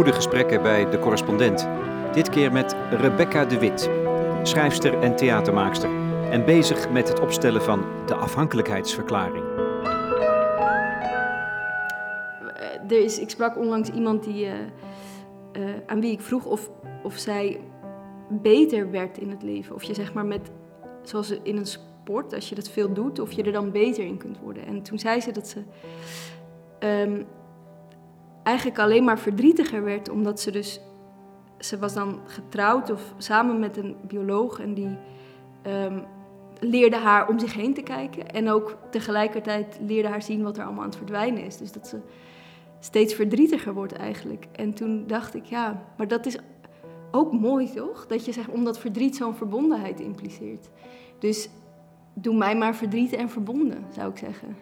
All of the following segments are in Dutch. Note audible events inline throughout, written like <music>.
goede gesprekken bij De Correspondent. Dit keer met Rebecca de Wit, schrijfster en theatermaakster. En bezig met het opstellen van de afhankelijkheidsverklaring. Er is, ik sprak onlangs iemand die, eh, eh, aan wie ik vroeg of, of zij beter werd in het leven. Of je zeg maar met, zoals in een sport, als je dat veel doet, of je er dan beter in kunt worden. En toen zei ze dat ze ehm, eigenlijk alleen maar verdrietiger werd, omdat ze dus, ze was dan getrouwd of samen met een bioloog en die ehm, leerde haar om zich heen te kijken. En ook tegelijkertijd leerde haar zien wat er allemaal aan het verdwijnen is. Dus dat ze steeds verdrietiger wordt eigenlijk. En toen dacht ik, ja, maar dat is ook mooi toch? Dat je zegt, omdat verdriet zo'n verbondenheid impliceert. Dus doe mij maar verdriet en verbonden, zou ik zeggen.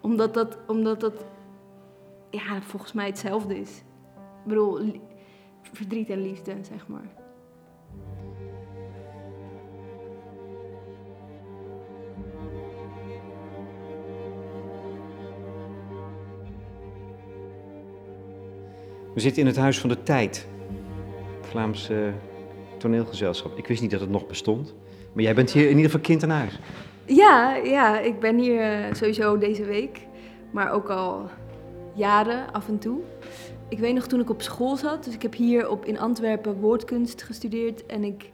Omdat dat, omdat dat ja, volgens mij hetzelfde is. Ik bedoel, verdriet en liefde, zeg maar. We zitten in het Huis van de Tijd, Vlaamse toneelgezelschap. Ik wist niet dat het nog bestond, maar jij bent hier in ieder geval kind aan huis. Ja, ja, ik ben hier uh, sowieso deze week, maar ook al jaren af en toe. Ik weet nog toen ik op school zat, dus ik heb hier op, in Antwerpen woordkunst gestudeerd en ik,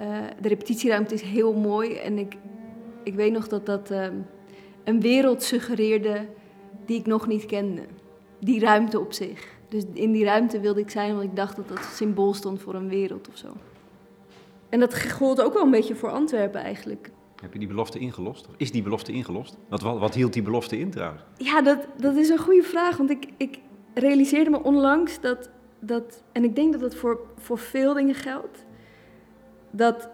uh, de repetitieruimte is heel mooi en ik, ik weet nog dat dat uh, een wereld suggereerde die ik nog niet kende. Die ruimte op zich. Dus in die ruimte wilde ik zijn, want ik dacht dat dat symbool stond voor een wereld of zo. En dat gold ook wel een beetje voor Antwerpen eigenlijk. Heb je die belofte ingelost? Of is die belofte ingelost? Wat, wat, hield die belofte in trouwens? Ja, dat, dat is een goede vraag. Want ik, ik realiseerde me onlangs dat, dat, en ik denk dat dat voor, voor veel dingen geldt, dat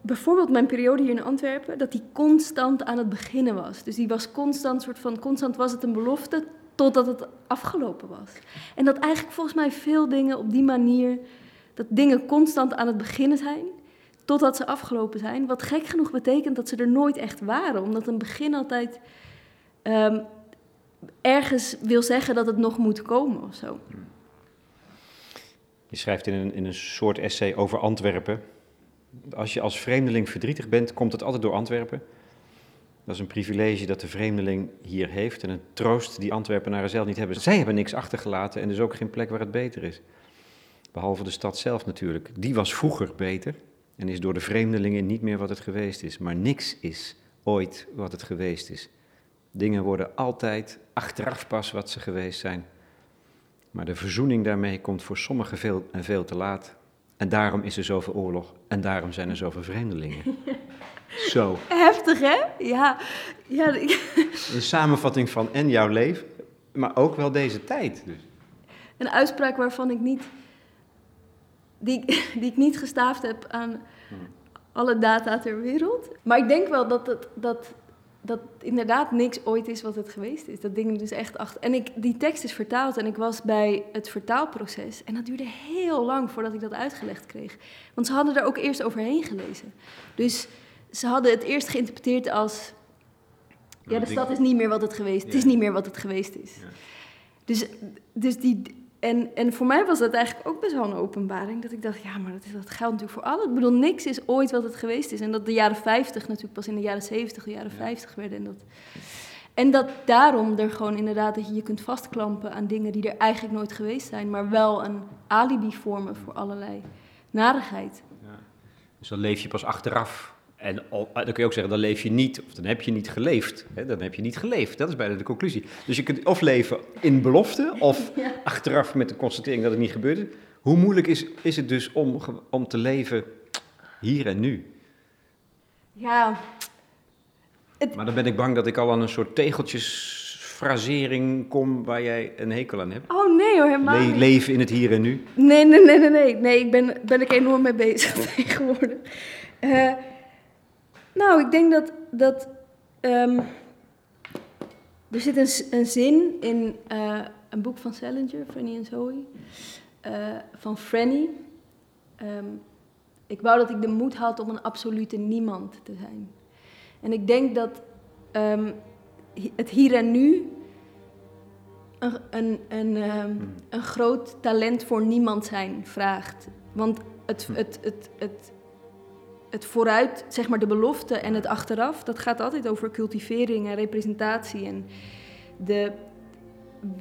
bijvoorbeeld mijn periode hier in Antwerpen, dat die constant aan het beginnen was. Dus die was constant, soort van, constant was het een belofte totdat het afgelopen was. En dat eigenlijk volgens mij veel dingen op die manier, dat dingen constant aan het beginnen zijn, totdat ze afgelopen zijn. Wat gek genoeg betekent dat ze er nooit echt waren, omdat een begin altijd um, ergens wil zeggen dat het nog moet komen of zo. Je schrijft in een, in een soort essay over Antwerpen. Als je als vreemdeling verdrietig bent, komt het altijd door Antwerpen. Dat is een privilege dat de vreemdeling hier heeft en een troost die Antwerpenaren zelf niet hebben. Zij hebben niks achtergelaten en dus ook geen plek waar het beter is. Behalve de stad zelf natuurlijk. Die was vroeger beter en is door de vreemdelingen niet meer wat het geweest is. Maar niks is ooit wat het geweest is. Dingen worden altijd achteraf pas wat ze geweest zijn. Maar de verzoening daarmee komt voor sommigen veel en veel te laat. En daarom is er zoveel oorlog en daarom zijn er zoveel vreemdelingen. <laughs> Zo. Heftig, hè? Ja. ja. <laughs> Een samenvatting van en jouw leven, maar ook wel deze tijd. Dus. Een uitspraak waarvan ik niet, die, <laughs> die ik niet gestaafd heb aan alle data ter wereld. Maar ik denk wel dat, het, dat, dat inderdaad niks ooit is wat het geweest is. Dat ding dus echt achter. En ik, die tekst is vertaald en ik was bij het vertaalproces. En dat duurde heel lang voordat ik dat uitgelegd kreeg. Want ze hadden er ook eerst overheen gelezen. Dus ze hadden het eerst geïnterpreteerd als. Ja, de stad is niet meer wat het geweest. Het is niet meer wat het geweest is. Ja. Dus, dus die. En, en voor mij was dat eigenlijk ook best wel een openbaring. Dat ik dacht, ja, maar dat, dat geldt natuurlijk voor alles. Ik bedoel, niks is ooit wat het geweest is. En dat de jaren 50 natuurlijk pas in de jaren 70, de jaren 50 werden. En dat, en dat daarom er gewoon inderdaad dat je je kunt vastklampen aan dingen die er eigenlijk nooit geweest zijn. Maar wel een alibi vormen voor allerlei narigheid. Ja. Dus dan leef je pas achteraf en dan kun je ook zeggen, dan leef je niet, of dan heb je niet geleefd. Hè? Dan heb je niet geleefd. Dat is bijna de conclusie. Dus je kunt of leven in belofte, of <laughs> achteraf met de constatering dat het niet gebeurde. Hoe moeilijk is, is het dus om, om te leven hier en nu? Ja. Het... Maar dan ben ik bang dat ik al aan een soort tegeltjesfrasering kom waar jij een hekel aan hebt. Oh nee hoor, helemaal Le niet. Leven in het hier en nu? Nee, nee, nee, nee. Nee, nee ik ben, ben ik enorm mee bezig <laughs> tegenwoordig. Uh, nou, ik denk dat. dat um, er zit een, een zin in uh, een boek van Salinger, Franny en Zoe, uh, van Franny. Um, ik wou dat ik de moed had om een absolute niemand te zijn. En ik denk dat um, het hier en nu een, een, een, ehm, een groot talent voor niemand zijn vraagt. Want het, het, het, het, het vooruit, zeg maar de belofte en het achteraf, dat gaat altijd over cultivering en representatie en de,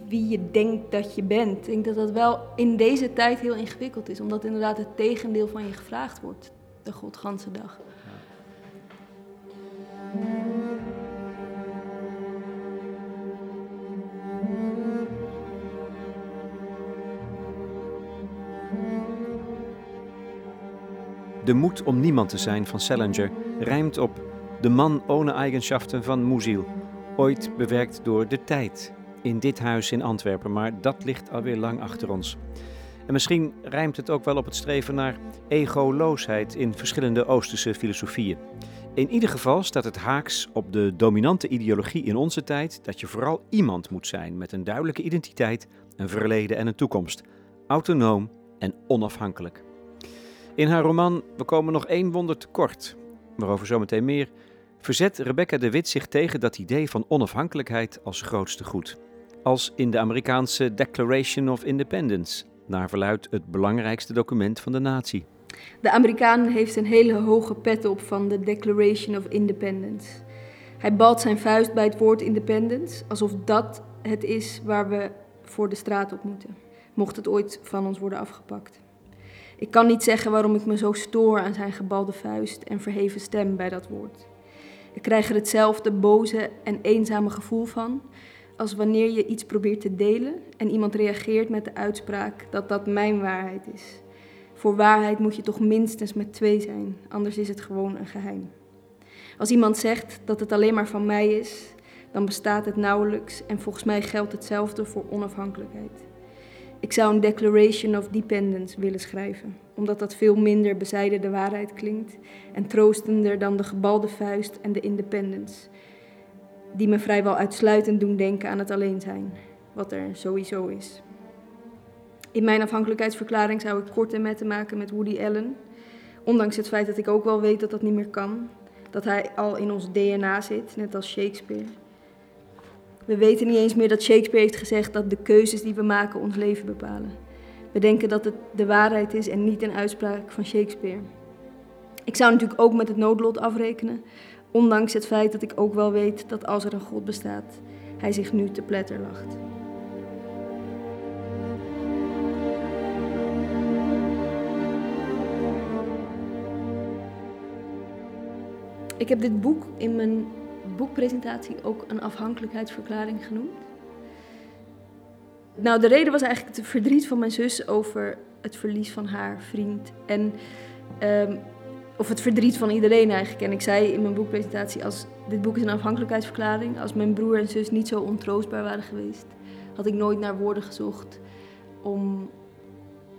wie je denkt dat je bent. Ik denk dat dat wel in deze tijd heel ingewikkeld is, omdat inderdaad het tegendeel van je gevraagd wordt, de godganse dag. De moed om niemand te zijn van Salinger rijmt op de man ohne eigenschaften van Musil, ooit bewerkt door de tijd in dit huis in Antwerpen, maar dat ligt alweer lang achter ons. En misschien rijmt het ook wel op het streven naar egoloosheid in verschillende Oosterse filosofieën. In ieder geval staat het haaks op de dominante ideologie in onze tijd dat je vooral iemand moet zijn met een duidelijke identiteit, een verleden en een toekomst, autonoom en onafhankelijk. In haar roman We komen nog één wonder tekort, waarover zometeen meer, verzet Rebecca de Wit zich tegen dat idee van onafhankelijkheid als grootste goed. Als in de Amerikaanse Declaration of Independence, naar verluidt het belangrijkste document van de natie. De Amerikaan heeft een hele hoge pet op van de Declaration of Independence. Hij balt zijn vuist bij het woord independence, alsof dat het is waar we voor de straat op moeten, mocht het ooit van ons worden afgepakt. Ik kan niet zeggen waarom ik me zo stoor aan zijn gebalde vuist en verheven stem bij dat woord. Ik krijg er hetzelfde boze en eenzame gevoel van als wanneer je iets probeert te delen en iemand reageert met de uitspraak dat dat mijn waarheid is. Voor waarheid moet je toch minstens met twee zijn, anders is het gewoon een geheim. Als iemand zegt dat het alleen maar van mij is, dan bestaat het nauwelijks en volgens mij geldt hetzelfde voor onafhankelijkheid. Ik zou een Declaration of Dependence willen schrijven, omdat dat veel minder bezijden de waarheid klinkt en troostender dan de gebalde vuist en de independence, die me vrijwel uitsluitend doen denken aan het alleen zijn, wat er sowieso is. In mijn afhankelijkheidsverklaring zou ik korte metten maken met Woody Allen, ondanks het feit dat ik ook wel weet dat dat niet meer kan, dat hij al in ons DNA zit, net als Shakespeare. We weten niet eens meer dat Shakespeare heeft gezegd dat de keuzes die we maken ons leven bepalen. We denken dat het de waarheid is en niet een uitspraak van Shakespeare. Ik zou natuurlijk ook met het noodlot afrekenen, ondanks het feit dat ik ook wel weet dat als er een God bestaat, hij zich nu te pletter lacht. Ik heb dit boek in mijn boekpresentatie ook een afhankelijkheidsverklaring genoemd. Nou, de reden was eigenlijk het verdriet van mijn zus over het verlies van haar vriend. En, um, of het verdriet van iedereen eigenlijk. En ik zei in mijn boekpresentatie, als dit boek is een afhankelijkheidsverklaring. Als mijn broer en zus niet zo ontroostbaar waren geweest, had ik nooit naar woorden gezocht om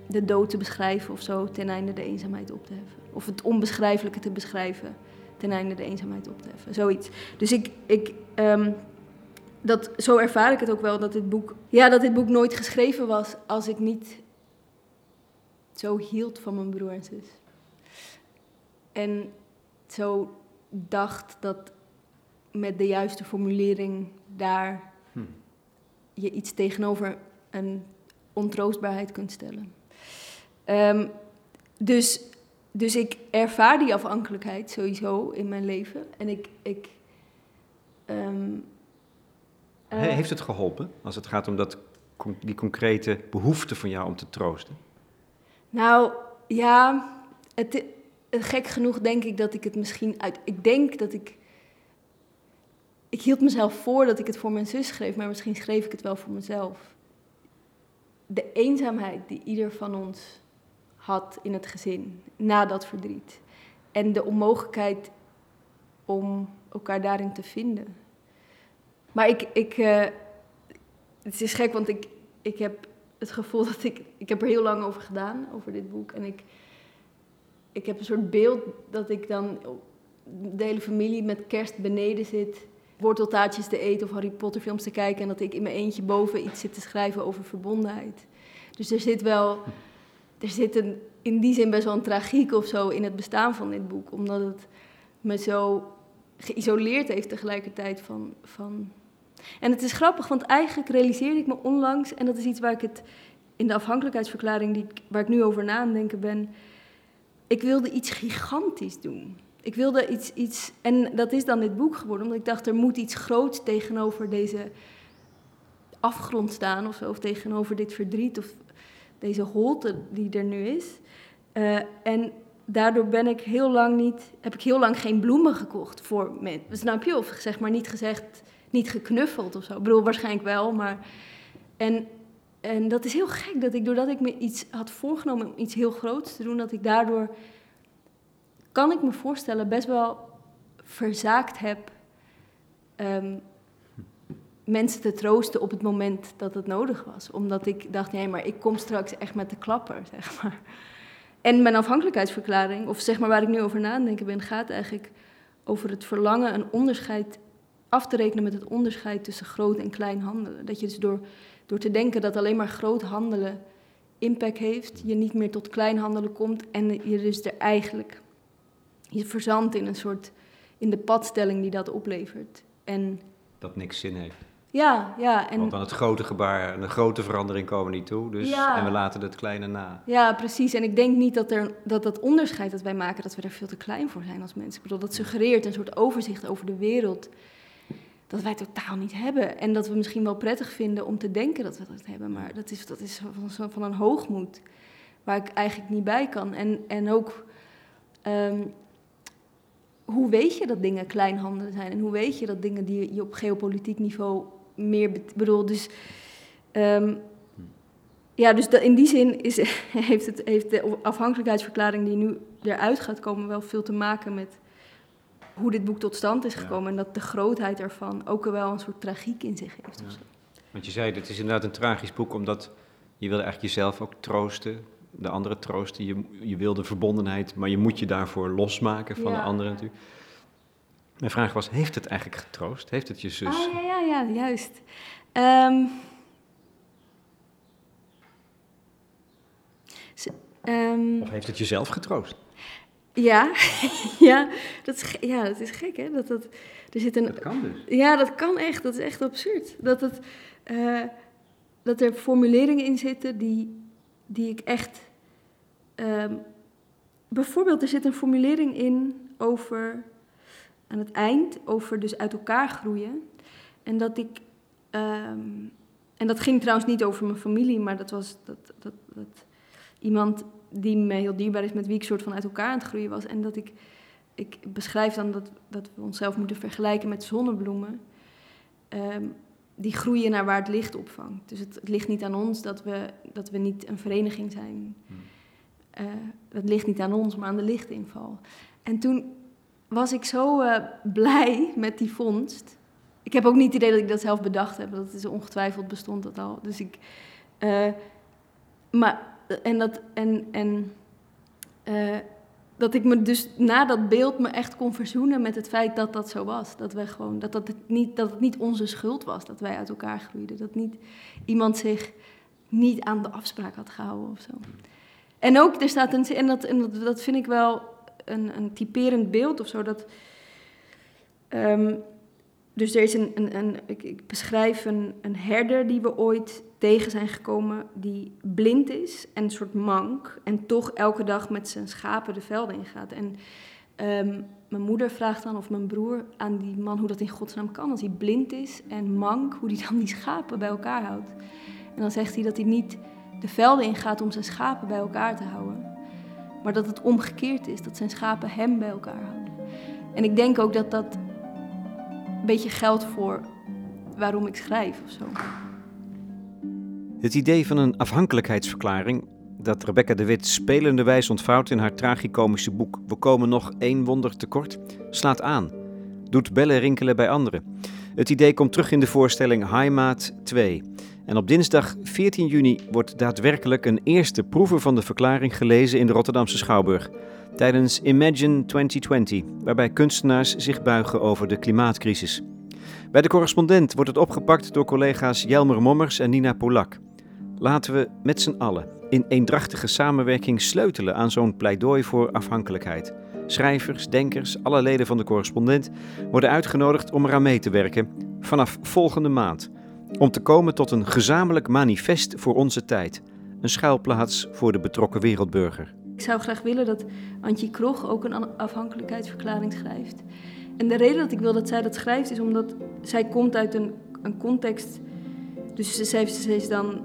de dood te beschrijven of zo, ten einde de eenzaamheid op te heffen. Of het onbeschrijfelijke te beschrijven ten einde de eenzaamheid op te heffen. Zoiets. Dus ik, ik um, dat, zo ervaar ik het ook wel, dat dit boek, ja, dat dit boek nooit geschreven was als ik niet zo hield van mijn broer en zus. En zo dacht dat met de juiste formulering daar hm. je iets tegenover een ontroostbaarheid kunt stellen. Um, dus dus ik ervaar die afhankelijkheid sowieso in mijn leven. En ik. ik um, Heeft het geholpen als het gaat om dat, die concrete behoefte van jou om te troosten? Nou ja, het, gek genoeg denk ik dat ik het misschien uit. Ik denk dat ik. Ik hield mezelf voor dat ik het voor mijn zus schreef, maar misschien schreef ik het wel voor mezelf. De eenzaamheid die ieder van ons had in het gezin na dat verdriet. En de onmogelijkheid om elkaar daarin te vinden. Maar ik, ik uh, het is gek, want ik, ik heb het gevoel <laughs> dat ik, ik heb er heel lang over gedaan, over dit boek. En ik, ik heb een soort beeld dat ik dan de hele familie met kerst beneden zit, worteltaartjes te eten of Harry Potter films te kijken. En dat ik in mijn eentje boven iets zit te schrijven over verbondenheid. Dus er zit wel er zit een, in die zin best wel een tragiek of zo in het bestaan van dit boek. Omdat het me zo geïsoleerd heeft tegelijkertijd van, van En het is grappig, want eigenlijk realiseerde ik me onlangs, en dat is iets waar ik het in de afhankelijkheidsverklaring die, waar ik nu over na aan denken ben, ik wilde iets gigantisch doen. Ik wilde iets, iets, en dat is dan dit boek geworden, omdat ik dacht, er moet iets groots tegenover deze afgrond staan of zo, of tegenover dit verdriet of deze holte die er nu is. Uh, en daardoor ben ik heel lang niet, heb ik heel lang geen bloemen gekocht voor mensen. Snap je? Of zeg maar niet gezegd, niet geknuffeld of zo. Ik bedoel, waarschijnlijk wel, maar... En, en dat is heel gek, dat ik doordat ik me iets had voorgenomen om iets heel groots te doen, dat ik daardoor, kan ik me voorstellen, best wel verzaakt heb um, mensen te troosten op het moment dat het nodig was. Omdat ik dacht, nee, maar ik kom straks echt met de klapper, zeg maar. En mijn afhankelijkheidsverklaring, of zeg maar waar ik nu over na denken ben, gaat eigenlijk over het verlangen een onderscheid af te rekenen met het onderscheid tussen groot en klein handelen. Dat je dus door, door te denken dat alleen maar groot handelen impact heeft, je niet meer tot klein handelen komt en je dus er eigenlijk je verzandt in een soort in de padstelling die dat oplevert. En dat niks zin heeft. Ja, ja. En... Want aan het grote gebaar en een grote verandering komen niet toe. Dus, En we laten het kleine na. Ja, precies. En ik denk niet dat, er, dat dat onderscheid dat wij maken, dat we er veel te klein voor zijn als mensen. Ik bedoel, dat suggereert een soort overzicht over de wereld dat wij totaal niet hebben. En dat we misschien wel prettig vinden om te denken dat we dat hebben. Maar dat is, dat is van, van een hoogmoed waar ik eigenlijk niet bij kan. En, en ook... Ehm, hoe weet je dat dingen kleinhandelen zijn? En hoe weet je dat dingen die je op geopolitiek niveau meer bedoel, dus. Um, ja, dus in die zin is, <laughs> heeft, het, heeft de afhankelijkheidsverklaring die nu eruit gaat komen wel veel te maken met hoe dit boek tot stand is gekomen. En dat de grootheid ervan ook wel een soort tragiek in zich heeft. Ja. Want je zei, het is inderdaad een tragisch boek, omdat je wil eigenlijk jezelf ook troosten. De anderen troosten. Je, je wil de verbondenheid, maar je moet je daarvoor losmaken van de anderen natuurlijk. Mijn vraag was, heeft het eigenlijk getroost? Heeft het je zus? Ah, ja, ja, ja, juist. Um, of heeft het jezelf getroost? Ja, <laughs> ja, dat is, ja, dat is gek, hè? Dat, dat, er zit een, dat kan dus. Ja, dat kan echt. Dat is echt absurd. Dat, het, uh, dat er formuleringen in zitten die, die ik echt... Um, bijvoorbeeld, er zit een formulering in over aan het eind over dus uit elkaar groeien. En dat ik. Ehm, en dat ging trouwens niet over mijn familie, maar dat was dat, dat, dat iemand die me heel dierbaar is, met wie ik soort van uit elkaar aan het groeien was. En dat ik, ik beschrijf dan dat, dat we onszelf moeten vergelijken met zonnebloemen. Ehm, die groeien naar waar het licht opvangt. Dus het, het, ligt niet aan ons dat we, dat we niet een vereniging zijn. Hmm. Uh, het ligt niet aan ons, maar aan de lichtinval. En toen was ik zo uh, blij met die vondst. Ik heb ook niet het idee dat ik dat zelf bedacht heb. Dat is ongetwijfeld bestond dat al. Dus ik. Uh, maar. En dat. En. en uh, dat ik me dus na dat beeld me echt kon verzoenen met het feit dat dat zo was. Dat, we gewoon, dat, dat, het niet, dat het niet onze schuld was dat wij uit elkaar groeiden. Dat niet iemand zich niet aan de afspraak had gehouden of zo. En ook, er staat een. En dat, en dat, dat vind ik wel een, een typerend beeld of zo. Dat, um, dus er is een, een, een ik, beschrijf een, herder die we ooit tegen zijn gekomen, die blind is en een soort mank. En toch elke dag met zijn schapen de velden ingaat. En um, mijn moeder vraagt dan, of mijn broer, aan die man hoe dat in godsnaam kan. Als hij blind is en mank, hoe hij dan die schapen bij elkaar houdt. En dan zegt hij dat hij niet de velden ingaat om zijn schapen bij elkaar te houden. Maar dat het omgekeerd is, dat zijn schapen hem bij elkaar houden. En ik denk ook dat dat een beetje geldt voor waarom ik schrijf of zo. Het idee van een afhankelijkheidsverklaring dat Rebecca de Wit spelende wijs ontvouwt in haar tragicomische boek We komen nog één wonder tekort, slaat aan. Doet bellen rinkelen bij anderen. Het idee komt terug in de voorstelling Heimat 2. En op dinsdag 14 juni wordt daadwerkelijk een eerste proeven van de verklaring gelezen in de Rotterdamse Schouwburg. Tijdens Imagine 2020, waarbij kunstenaars zich buigen over de klimaatcrisis. Bij de correspondent wordt het opgepakt door collega's Jelmer Mommers en Nina Polak. Laten we met z'n allen in eendrachtige samenwerking sleutelen aan zo'n pleidooi voor afhankelijkheid. Schrijvers, denkers, alle leden van de correspondent worden uitgenodigd om eraan mee te werken vanaf volgende maand. Om te komen tot een gezamenlijk manifest voor onze tijd. Een schuilplaats voor de betrokken wereldburger. Ik zou graag willen dat Antje Krog ook een afhankelijkheidsverklaring schrijft. En de reden dat ik wil dat zij dat schrijft is omdat zij komt uit een, een context. Dus ze, heeft, ze is dan.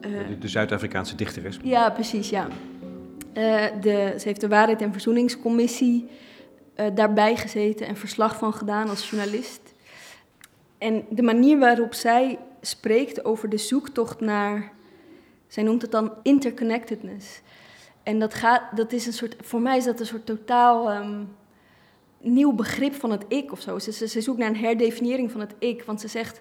Uh, de Zuid-Afrikaanse dichteres. Ja, precies, ja. Uh, de, ze heeft de Waarheid en Verzoeningscommissie uh, daarbij gezeten en verslag van gedaan als journalist. En de manier waarop zij spreekt over de zoektocht naar. Zij noemt het dan interconnectedness. En dat, gaat, dat is een soort. Voor mij is dat een soort totaal. Um, nieuw begrip van het ik of zo. Ze, ze, ze zoekt naar een herdefiniëring van het ik, want ze zegt...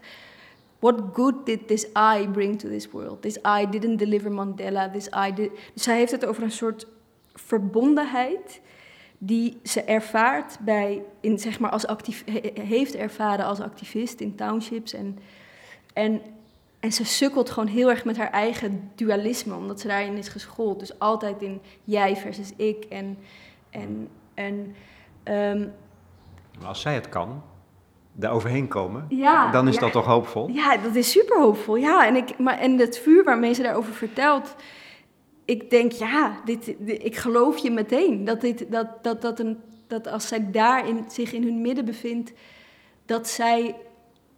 What good did this I bring to this world? This I didn't deliver Mandela. This I did... Dus zij heeft het over een soort verbondenheid die ze ervaart bij, in, zeg maar als actief, heeft ervaren als activist in townships. En, en, en ze sukkelt gewoon heel erg met haar eigen dualisme, omdat ze daarin is geschoold. Dus altijd in jij versus ik. En, en, en Um, als zij het kan, daar overheen komen, ja, dan is dat toch hoopvol? Ja, dat is super hoopvol. Ja, en, ik, maar, en het vuur waarmee ze daarover vertelt, ik denk, ja, dit, ik geloof je meteen. Dat, dit, dat, dat, dat, een, dat als zij daar in, zich in hun midden bevindt, dat zij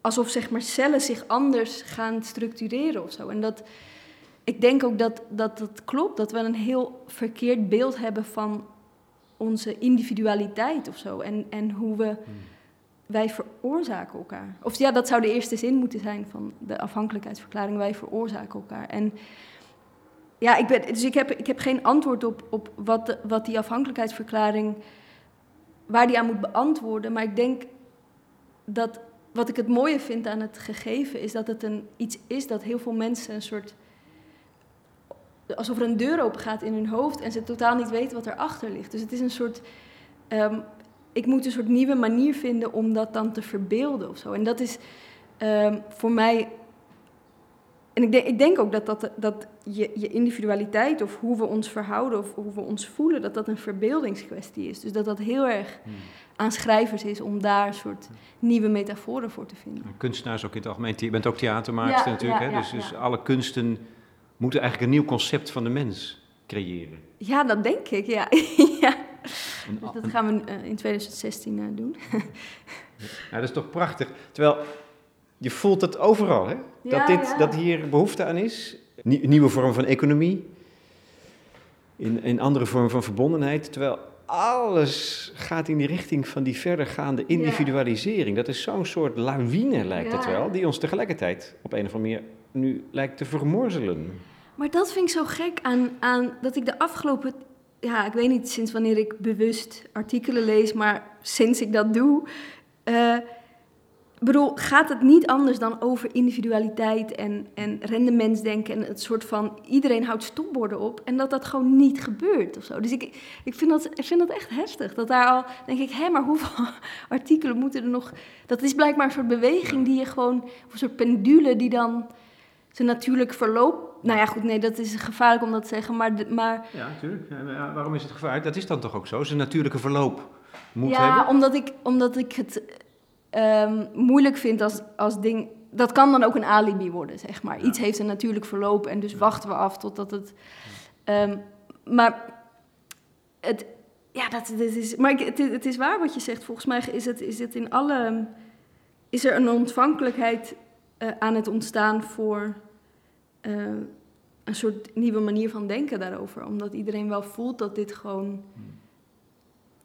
alsof zeg maar, cellen zich anders gaan structureren of zo. En dat, ik denk ook dat, dat dat klopt, dat we een heel verkeerd beeld hebben van onze individualiteit of zo. En, en hoe we. Hmm. Wij veroorzaken elkaar. Of ja, dat zou de eerste zin moeten zijn van de afhankelijkheidsverklaring. Wij veroorzaken elkaar. En ja, ik ben, dus ik heb, ik heb geen antwoord op, op wat, wat die afhankelijkheidsverklaring. waar die aan moet beantwoorden. Maar ik denk dat. Wat ik het mooie vind aan het gegeven is dat het een, iets is dat heel veel mensen een soort alsof er een deur open gaat in hun hoofd en ze totaal niet weten wat erachter ligt. Dus het is een soort. Um, ik moet een soort nieuwe manier vinden om dat dan te verbeelden of zo. En dat is um, voor mij. En ik denk, ik denk ook dat, dat, dat je, je individualiteit of hoe we ons verhouden of hoe we ons voelen, dat dat een verbeeldingskwestie is. Dus dat dat heel erg hmm. aan schrijvers is om daar een soort nieuwe metaforen voor te vinden. Kunstenaars ook in het algemeen. Je bent ook theatermaakster natuurlijk, hè? dus, dus alle kunsten moeten eigenlijk een nieuw concept van de mens creëren. Ja, dat denk ik, ja. <laughs> ja. Dus dat gaan we uh, in 2016 uh, doen. <laughs> ja, dat is toch prachtig. Terwijl je voelt het overal, hè? Dat, dit, ja. dat hier behoefte aan is. Nieuwe vorm van economie. In, in andere vorm van verbondenheid. Terwijl alles gaat in die richting van die verdergaande individualisering. Dat is zo'n soort lawine, lijkt het wel, die ons tegelijkertijd op een of andere manier nu lijkt te vermorzelen. Maar dat vind ik zo gek aan, aan dat ik de afgelopen, ja, ik weet niet sinds wanneer ik bewust artikelen lees, maar sinds ik dat doe, uh, bedoel, gaat het niet anders dan over individualiteit en, en rendementsdenken en het soort van iedereen houdt stopborden op en dat dat gewoon niet gebeurt of zo. Dus ik, ik, vind, dat, ik vind dat echt heftig. Dat daar al, denk ik, hé, maar hoeveel <laughs> artikelen moeten er nog... Dat is blijkbaar een soort beweging die je gewoon, of een soort pendule die dan zijn natuurlijk verloop. Nou ja, goed, nee, dat is gevaarlijk om dat te zeggen, maar. maar ja, natuurlijk. Ja, waarom is het gevaarlijk? Dat is dan toch ook zo? Zijn natuurlijke verloop moet ja, hebben? Ja, omdat ik, omdat ik het um, moeilijk vind als, als ding. Dat kan dan ook een alibi worden, zeg maar. Iets heeft een natuurlijk verloop en dus wachten we af totdat het. Um, maar het. Ja, dat, dat is. Maar het, het is waar wat je zegt. Volgens mij is het, is het in alle. Is er een ontvankelijkheid uh, aan het ontstaan voor uh, een soort nieuwe manier van denken daarover. Omdat iedereen wel voelt dat dit gewoon.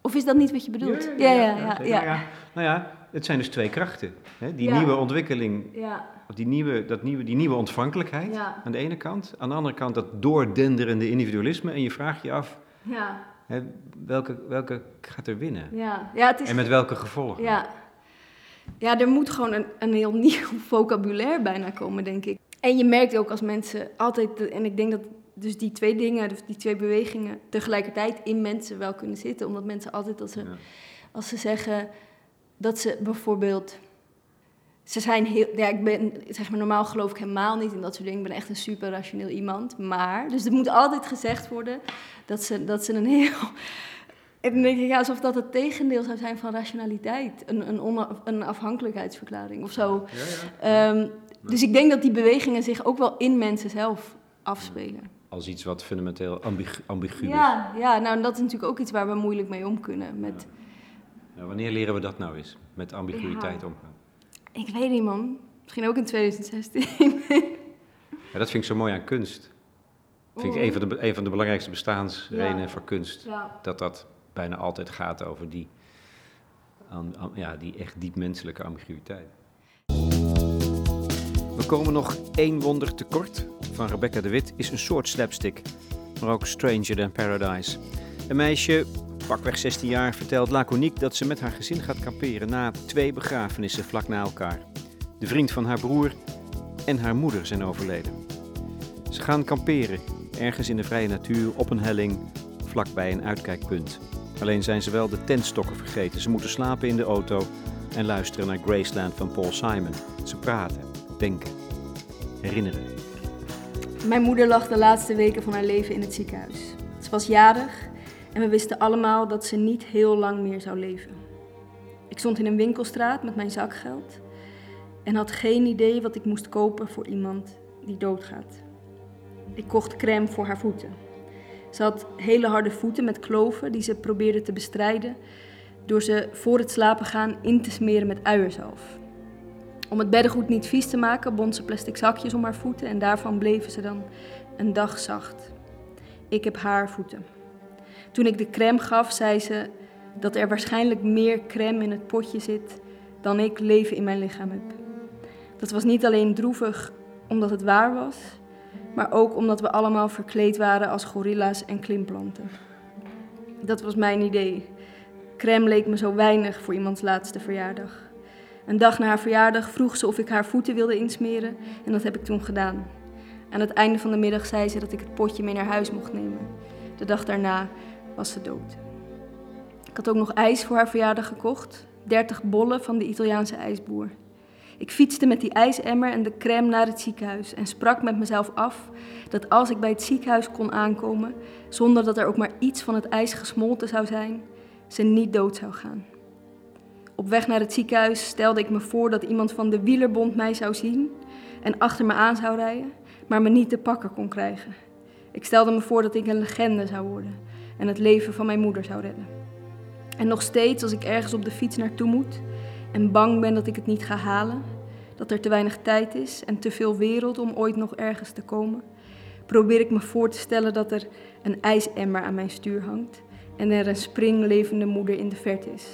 Of is dat niet wat je bedoelt? Ja, ja, ja. ja, ja nou ja, het zijn dus twee krachten. Hè? Die nieuwe ontwikkeling, of die nieuwe, dat nieuwe, die nieuwe ontvankelijkheid aan de ene kant. Aan de andere kant dat doordenderende individualisme. En je vraagt je af, hè, welke, welke gaat er winnen? Ja. Ja, het is, en met welke gevolgen? Ja, ja, er moet gewoon een, een heel <laughs> nieuw vocabulaire bijna komen, denk ik. En je merkt ook als mensen altijd, en ik denk dat dus die twee dingen, dus die twee bewegingen, tegelijkertijd in mensen wel kunnen zitten. Omdat mensen altijd, als ze, als ze zeggen dat ze bijvoorbeeld. Ze zijn heel. Ja, ik ben, zeg maar, normaal geloof ik helemaal niet in dat soort dingen. Ik ben echt een super rationeel iemand. Maar, dus er moet altijd gezegd worden dat ze, dat ze een heel <laughs> En dan denk ik, ja, alsof dat het tegendeel zou zijn van rationaliteit. Een, een, een afhankelijkheidsverklaring of zo. Ja, ja. Ehm, dus ik denk dat die bewegingen zich ook wel in mensen zelf afspelen. Als iets wat fundamenteel ambigu, ambigu is. Ja, ja, nou en dat is natuurlijk ook iets waar we moeilijk mee om kunnen. Met, Ja, wanneer leren we dat nou eens? Met ambiguïteit Ja. omgaan. Ik weet niet man, misschien ook in 2016. <laughs> Ja, dat vind ik zo mooi aan kunst. Dat vind ik een van de, een van de belangrijkste bestaansredenen Ja. voor kunst. ja. Dat dat bijna altijd gaat over die, ja, die echt diep menselijke ambiguïteit. We komen nog één wonder tekort. Van Rebecca de Wit is een soort slapstick, maar ook Stranger Than Paradise. Een meisje, pakweg 16 jaar, vertelt laconiek dat ze met haar gezin gaat kamperen na twee begrafenissen vlak na elkaar. De vriend van haar broer en haar moeder zijn overleden. Ze gaan kamperen, ergens in de vrije natuur, op een helling, vlakbij een uitkijkpunt. Alleen zijn ze wel de tentstokken vergeten. Ze moeten slapen in de auto en luisteren naar Graceland van Paul Simon. Ze praten, denken, herinneren. Mijn moeder lag de laatste weken van haar leven in het ziekenhuis. Ze was jarig en we wisten allemaal dat ze niet heel lang meer zou leven. Ik stond in een winkelstraat met mijn zakgeld en had geen idee wat ik moest kopen voor iemand die doodgaat. Ik kocht crème voor haar voeten. Ze had hele harde voeten met kloven die ze probeerde te bestrijden door ze voor het slapen gaan in te smeren met uierzalf. Om het beddengoed niet vies te maken, bond ze plastic zakjes om haar voeten en daarvan bleven ze dan een dag zacht. Ik heb haar voeten. Toen ik de crème gaf, zei ze dat er waarschijnlijk meer crème in het potje zit dan ik leven in mijn lichaam heb. Dat was niet alleen droevig omdat het waar was, maar ook omdat we allemaal verkleed waren als gorilla's en klimplanten. Dat was mijn idee. Crème leek me zo weinig voor iemands laatste verjaardag. Een dag na haar verjaardag vroeg ze of ik haar voeten wilde insmeren en dat heb ik toen gedaan. Aan het einde van de middag zei ze dat ik het potje mee naar huis mocht nemen. De dag daarna was ze dood. Ik had ook nog ijs voor haar verjaardag gekocht. 30 bollen van de Italiaanse ijsboer. Ik fietste met die ijsemmer en de crème naar het ziekenhuis en sprak met mezelf af dat als ik bij het ziekenhuis kon aankomen, zonder dat er ook maar iets van het ijs gesmolten zou zijn, ze niet dood zou gaan. Op weg naar het ziekenhuis stelde ik me voor dat iemand van de wielerbond mij zou zien en achter me aan zou rijden, maar me niet te pakken kon krijgen. Ik stelde me voor dat ik een legende zou worden en het leven van mijn moeder zou redden. En nog steeds, als ik ergens op de fiets naartoe moet en bang ben dat ik het niet ga halen, dat er te weinig tijd is en te veel wereld om ooit nog ergens te komen, probeer ik me voor te stellen dat er een ijsemmer aan mijn stuur hangt en er een springlevende moeder in de verte is.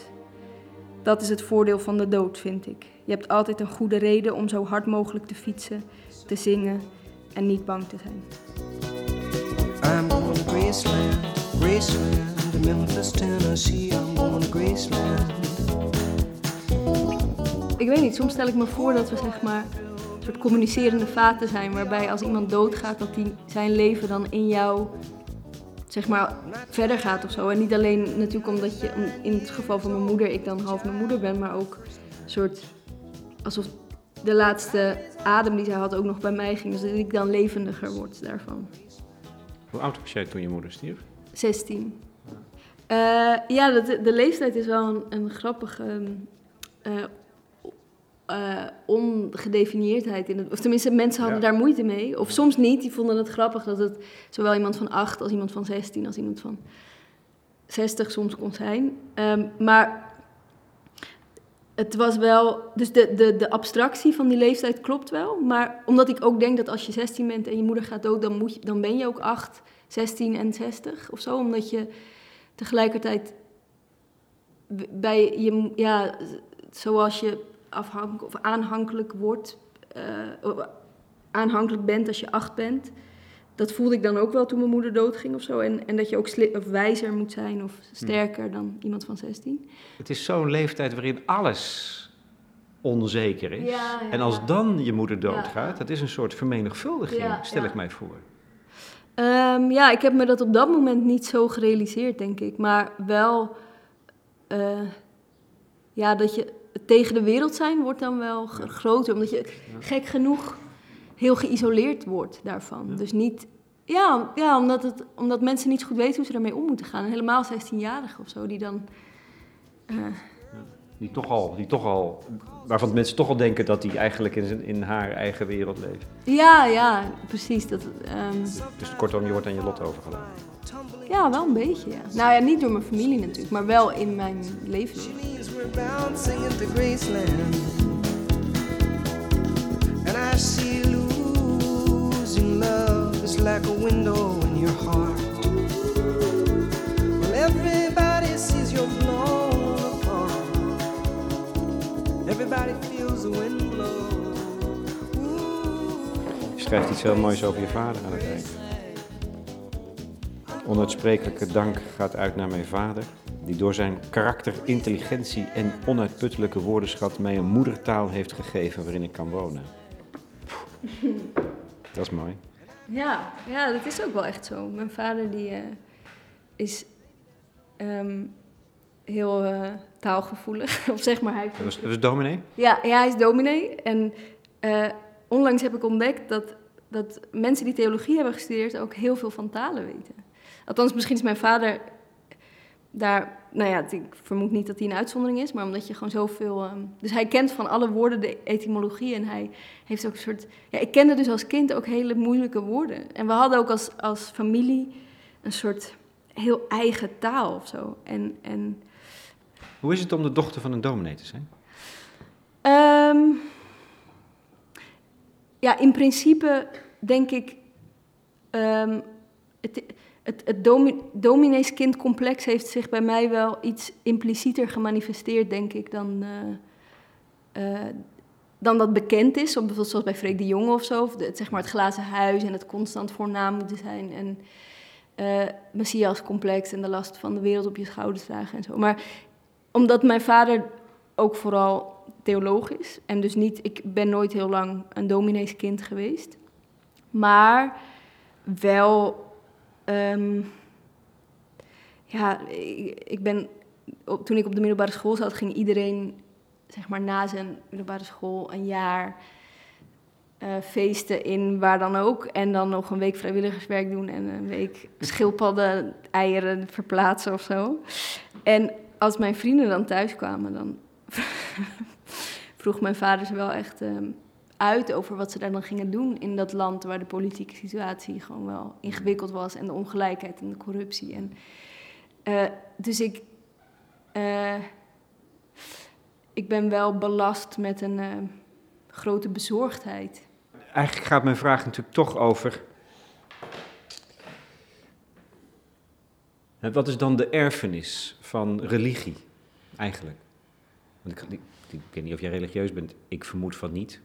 Dat is het voordeel van de dood, vind ik. Je hebt altijd een goede reden om zo hard mogelijk te fietsen, te zingen en niet bang te zijn. I'm Graceland, to Memphis, Tennessee. I'm going to Graceland. Ik weet niet, soms stel ik me voor dat we zeg maar een soort communicerende vaten zijn, waarbij als iemand doodgaat, dat die zijn leven dan in jou zeg maar verder gaat of zo. En niet alleen natuurlijk omdat je, in het geval van mijn moeder, ik dan half mijn moeder ben, maar ook een soort alsof de laatste adem die zij had ook nog bij mij ging. Dus dat ik dan levendiger word daarvan. Hoe oud was jij toen je moeder stierf? 16. Eh, ja, de, de leeftijd is wel een, een grappige eh, eh, ongedefinieerdheid. In het, of tenminste, mensen hadden Ja. daar moeite mee. Of soms niet. Die vonden het grappig dat het zowel iemand van 8 als iemand van 16 als iemand van 60 soms kon zijn. Ehm, maar het was wel. Dus de, de, de abstractie van die leeftijd klopt wel. Maar omdat ik ook denk dat als je 16 bent en je moeder gaat dood, dan, moet je, dan ben je ook 8, 16 en 60 of zo. Omdat je tegelijkertijd bij je, ja, zoals je afhankelijk of aanhankelijk wordt, eh, aanhankelijk bent als je acht bent. Dat voelde ik dan ook wel toen mijn moeder doodging of zo. En, en dat je ook of wijzer moet zijn of sterker dan iemand van 16. Het is zo'n leeftijd waarin alles onzeker is. Ja, ja, en als dan je moeder doodgaat, Ja. dat is een soort vermenigvuldiging, stel ik mij voor. Ehm, ja, ik heb me dat op dat moment niet zo gerealiseerd, denk ik. Maar wel, eh, ja, dat je tegen de wereld zijn wordt dan wel groter. Omdat je gek genoeg heel geïsoleerd wordt daarvan. Dus niet Ja, ja omdat, het, omdat mensen niet goed weten hoe ze daarmee om moeten gaan. En helemaal 16-jarigen of zo, die dan... eh, Die toch al, die toch al, waarvan de mensen toch al denken dat die eigenlijk in, zijn- in haar eigen wereld leeft. ja, ja, precies. Dat, ehm, Dus kortom, je wordt aan je lot overgelaten. ja, wel een beetje, ja. Nou ja, niet door mijn familie natuurlijk, maar wel in mijn leven. Like a window in your heart. Well, everybody sees apart. Everybody feels the wind blow. Ooh. Je schrijft iets heel moois over je vader aan het eind. Onuitsprekelijke dank gaat uit naar mijn vader, die door zijn karakter, intelligentie en onuitputtelijke woordenschat mij een moedertaal heeft gegeven waarin ik kan wonen. Dat is mooi. Ja, ja, dat is ook wel echt zo. Mijn vader die eh, is ehm, heel eh, taalgevoelig. <laughs> of zeg maar, hij was, dominee? Ja, ja, hij is dominee. En eh, onlangs heb ik ontdekt dat, dat mensen die theologie hebben gestudeerd ook heel veel van talen weten. Althans, misschien is mijn vader daar, nou ja, ik vermoed niet dat hij een uitzondering is, maar omdat je gewoon zoveel. ehm, dus hij kent van alle woorden de etymologie en hij heeft ook een soort. Ja, ik kende dus als kind ook hele moeilijke woorden. En we hadden ook als, als familie een soort heel eigen taal of zo. En, en Hoe is het om de dochter van een dominee te zijn? Ehm, ja, in principe denk ik. ehm, het het, het domi domineeskindcomplex heeft zich bij mij wel iets implicieter gemanifesteerd, denk ik, dan, eh, dan dat bekend is. Bijvoorbeeld zoals bij Freek de Jonge of zo. Of zeg maar het glazen huis en het constant voornaam moeten zijn. En eh Messias-complex en de last van de wereld op je schouders dragen en zo. Maar omdat mijn vader ook vooral theoloog is. En dus niet, ik ben nooit heel lang een domineeskind geweest. Maar wel, ehm, ja, ik, ben, toen ik op de middelbare school zat, ging iedereen, zeg maar na zijn middelbare school, een jaar eh, feesten in waar dan ook. En dan nog een week vrijwilligerswerk doen en een week schildpadden, eieren verplaatsen of zo. En als mijn vrienden dan thuis kwamen, dan <laughs> vroeg mijn vader ze wel echt ehm, uit over wat ze daar dan gingen doen in dat land waar de politieke situatie gewoon wel ingewikkeld was en de ongelijkheid en de corruptie. En, eh, dus ik, eh, ik ben wel belast met een eh, grote bezorgdheid. Eigenlijk gaat mijn vraag natuurlijk toch over. Wat is dan de erfenis van religie eigenlijk? Want ik, ik, ik weet niet of jij religieus bent, ik vermoed van niet.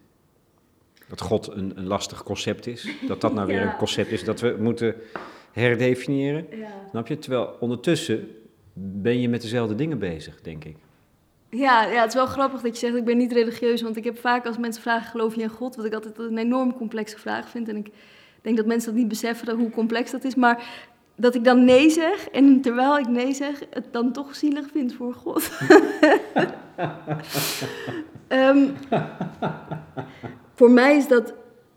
Dat God een, een lastig concept is. Dat dat nou weer <laughs> Ja. een concept is dat we moeten herdefiniëren. Ja. Snap je? Terwijl ondertussen ben je met dezelfde dingen bezig, denk ik. Ja, ja, het is wel grappig dat je zegt ik ben niet religieus, want ik heb vaak als mensen vragen geloof je in God, wat ik altijd een enorm complexe vraag vind en ik denk dat mensen dat niet beseffen hoe complex dat is, maar dat ik dan nee zeg en terwijl ik nee zeg het dan toch zielig vind voor God. <laughs> Ehm, voor mij is dat,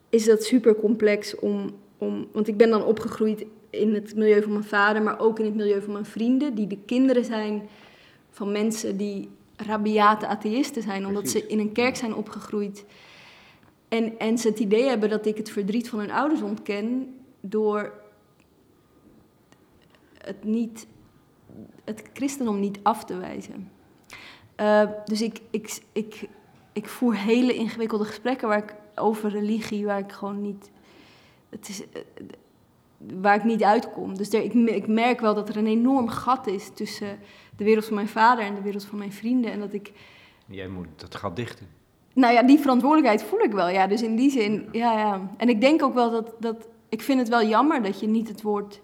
is dat super complex om, om, want ik ben dan opgegroeid in het milieu van mijn vader, maar ook in het milieu van mijn vrienden, die de kinderen zijn van mensen die rabiate atheïsten zijn, omdat ze in een kerk zijn opgegroeid. En, en ze het idee hebben dat ik het verdriet van hun ouders ontken door het, niet, het christendom niet af te wijzen. Eh, dus ik, ik, ik, ik voer hele ingewikkelde gesprekken waar ik, over religie, waar ik gewoon niet. Het is, eh, waar ik niet uitkom. Dus er, ik, ik merk wel dat er een enorm gat is tussen de wereld van mijn vader en de wereld van mijn vrienden. En dat ik, Jij moet dat gat dichten. nou ja, die verantwoordelijkheid voel ik wel. Ja, dus in die zin, ja, ja. En ik denk ook wel dat, dat, ik vind het wel jammer dat je niet het woord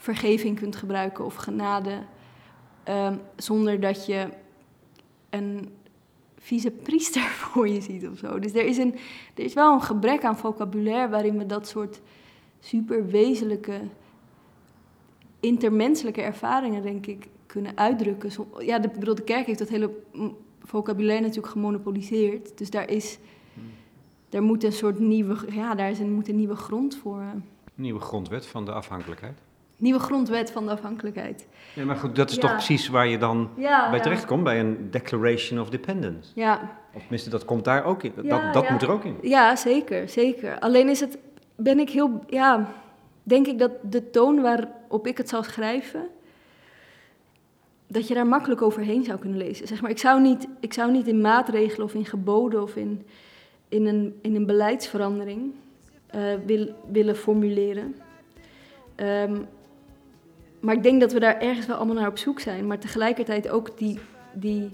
vergeving kunt gebruiken of genade, ehm, zonder dat je een vieze priester <laughs> voor je ziet of zo. Dus er is, een, er is wel een gebrek aan vocabulaire waarin we dat soort superwezenlijke, intermenselijke ervaringen, denk ik, kunnen uitdrukken. Ja, de, bedoel, de kerk heeft dat hele vocabulaire natuurlijk gemonopoliseerd. Dus daar is, daar moet een soort nieuwe, ja, daar is een, moet een nieuwe grond voor. eh. Nieuwe grondwet van de afhankelijkheid. Nieuwe grondwet van de afhankelijkheid. Ja, maar goed, dat is Ja. toch precies waar je dan Ja, bij ja. terechtkomt, bij een Declaration of Dependence. Ja, Of tenminste, dat komt daar ook in. Dat, Ja, dat moet er ook in. Ja, zeker, zeker. Alleen is het, ben ik heel, ja, denk ik dat de toon waarop ik het zal schrijven, dat je daar makkelijk overheen zou kunnen lezen. Zeg maar, ik zou niet, ik zou niet in maatregelen of in geboden of in, in, een, in een beleidsverandering eh, wil, willen formuleren. Ehm, maar ik denk dat we daar ergens wel allemaal naar op zoek zijn, maar tegelijkertijd ook die, die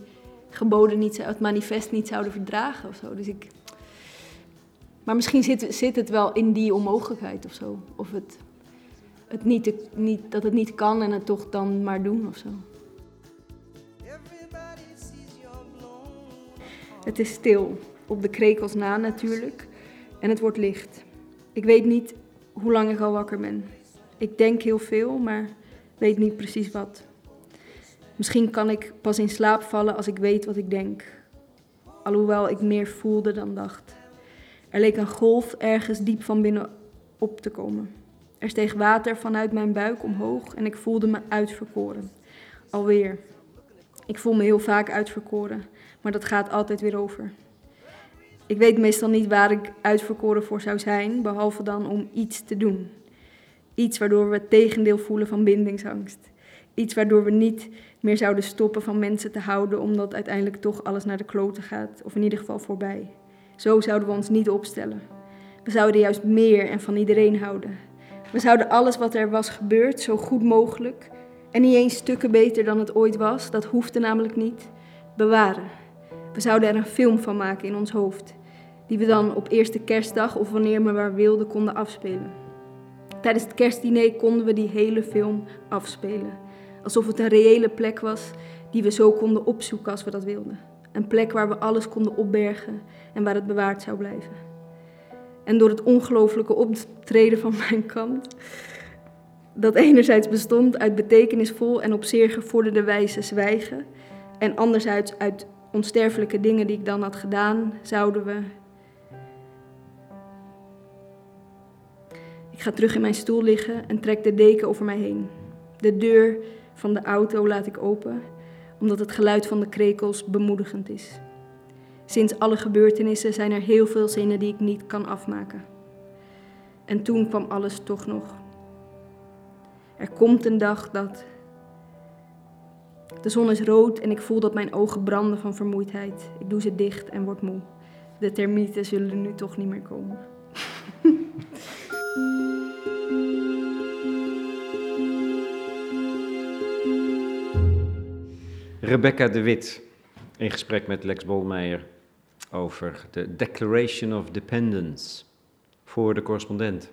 geboden niet, het manifest niet zouden verdragen of zo. Dus ik, maar misschien zit, zit het wel in die onmogelijkheid of zo. Of het, het niet, te- niet, dat het niet kan en het toch dan maar doen of zo. Het is stil, op de krekels na natuurlijk. En het wordt licht. Ik weet niet hoe lang ik al wakker ben. Ik denk heel veel, maar weet niet precies wat. Misschien kan ik pas in slaap vallen als ik weet wat ik denk. Alhoewel ik meer voelde dan dacht. Er leek een golf ergens diep van binnen op te komen. Er steeg water vanuit mijn buik omhoog en ik voelde me uitverkoren. Alweer. Ik voel me heel vaak uitverkoren, maar dat gaat altijd weer over. Ik weet meestal niet waar ik uitverkoren voor zou zijn, behalve dan om iets te doen. Iets waardoor we het tegendeel voelen van bindingsangst. Iets waardoor we niet meer zouden stoppen van mensen te houden, omdat uiteindelijk toch alles naar de kloten gaat, of in ieder geval voorbij. Zo zouden we ons niet opstellen. We zouden juist meer en van iedereen houden. We zouden alles wat er was gebeurd zo goed mogelijk en niet eens stukken beter dan het ooit was, dat hoefde namelijk niet, bewaren. We zouden er een film van maken in ons hoofd, die we dan op eerste kerstdag of wanneer we maar wilden konden afspelen. Tijdens het kerstdiner konden we die hele film afspelen, alsof het een reële plek was die we zo konden opzoeken als we dat wilden. Een plek waar we alles konden opbergen en waar het bewaard zou blijven. En door het ongelooflijke optreden van mijn kant, dat enerzijds bestond uit betekenisvol en op zeer gevorderde wijze zwijgen, en anderzijds uit onsterfelijke dingen die ik dan had gedaan, zouden we. Ik ga terug in mijn stoel liggen en trek de deken over mij heen. De deur van de auto laat ik open, omdat het geluid van de krekels bemoedigend is. Sinds alle gebeurtenissen zijn er heel veel zinnen die ik niet kan afmaken. En toen kwam alles toch nog. Er komt een dag dat. De zon is rood en ik voel dat mijn ogen branden van vermoeidheid. Ik doe ze dicht en word moe. De termieten zullen nu toch niet meer komen. Rebecca de Wit in gesprek met Lex Bolmeijer over de Declaration of Dependence voor de correspondent.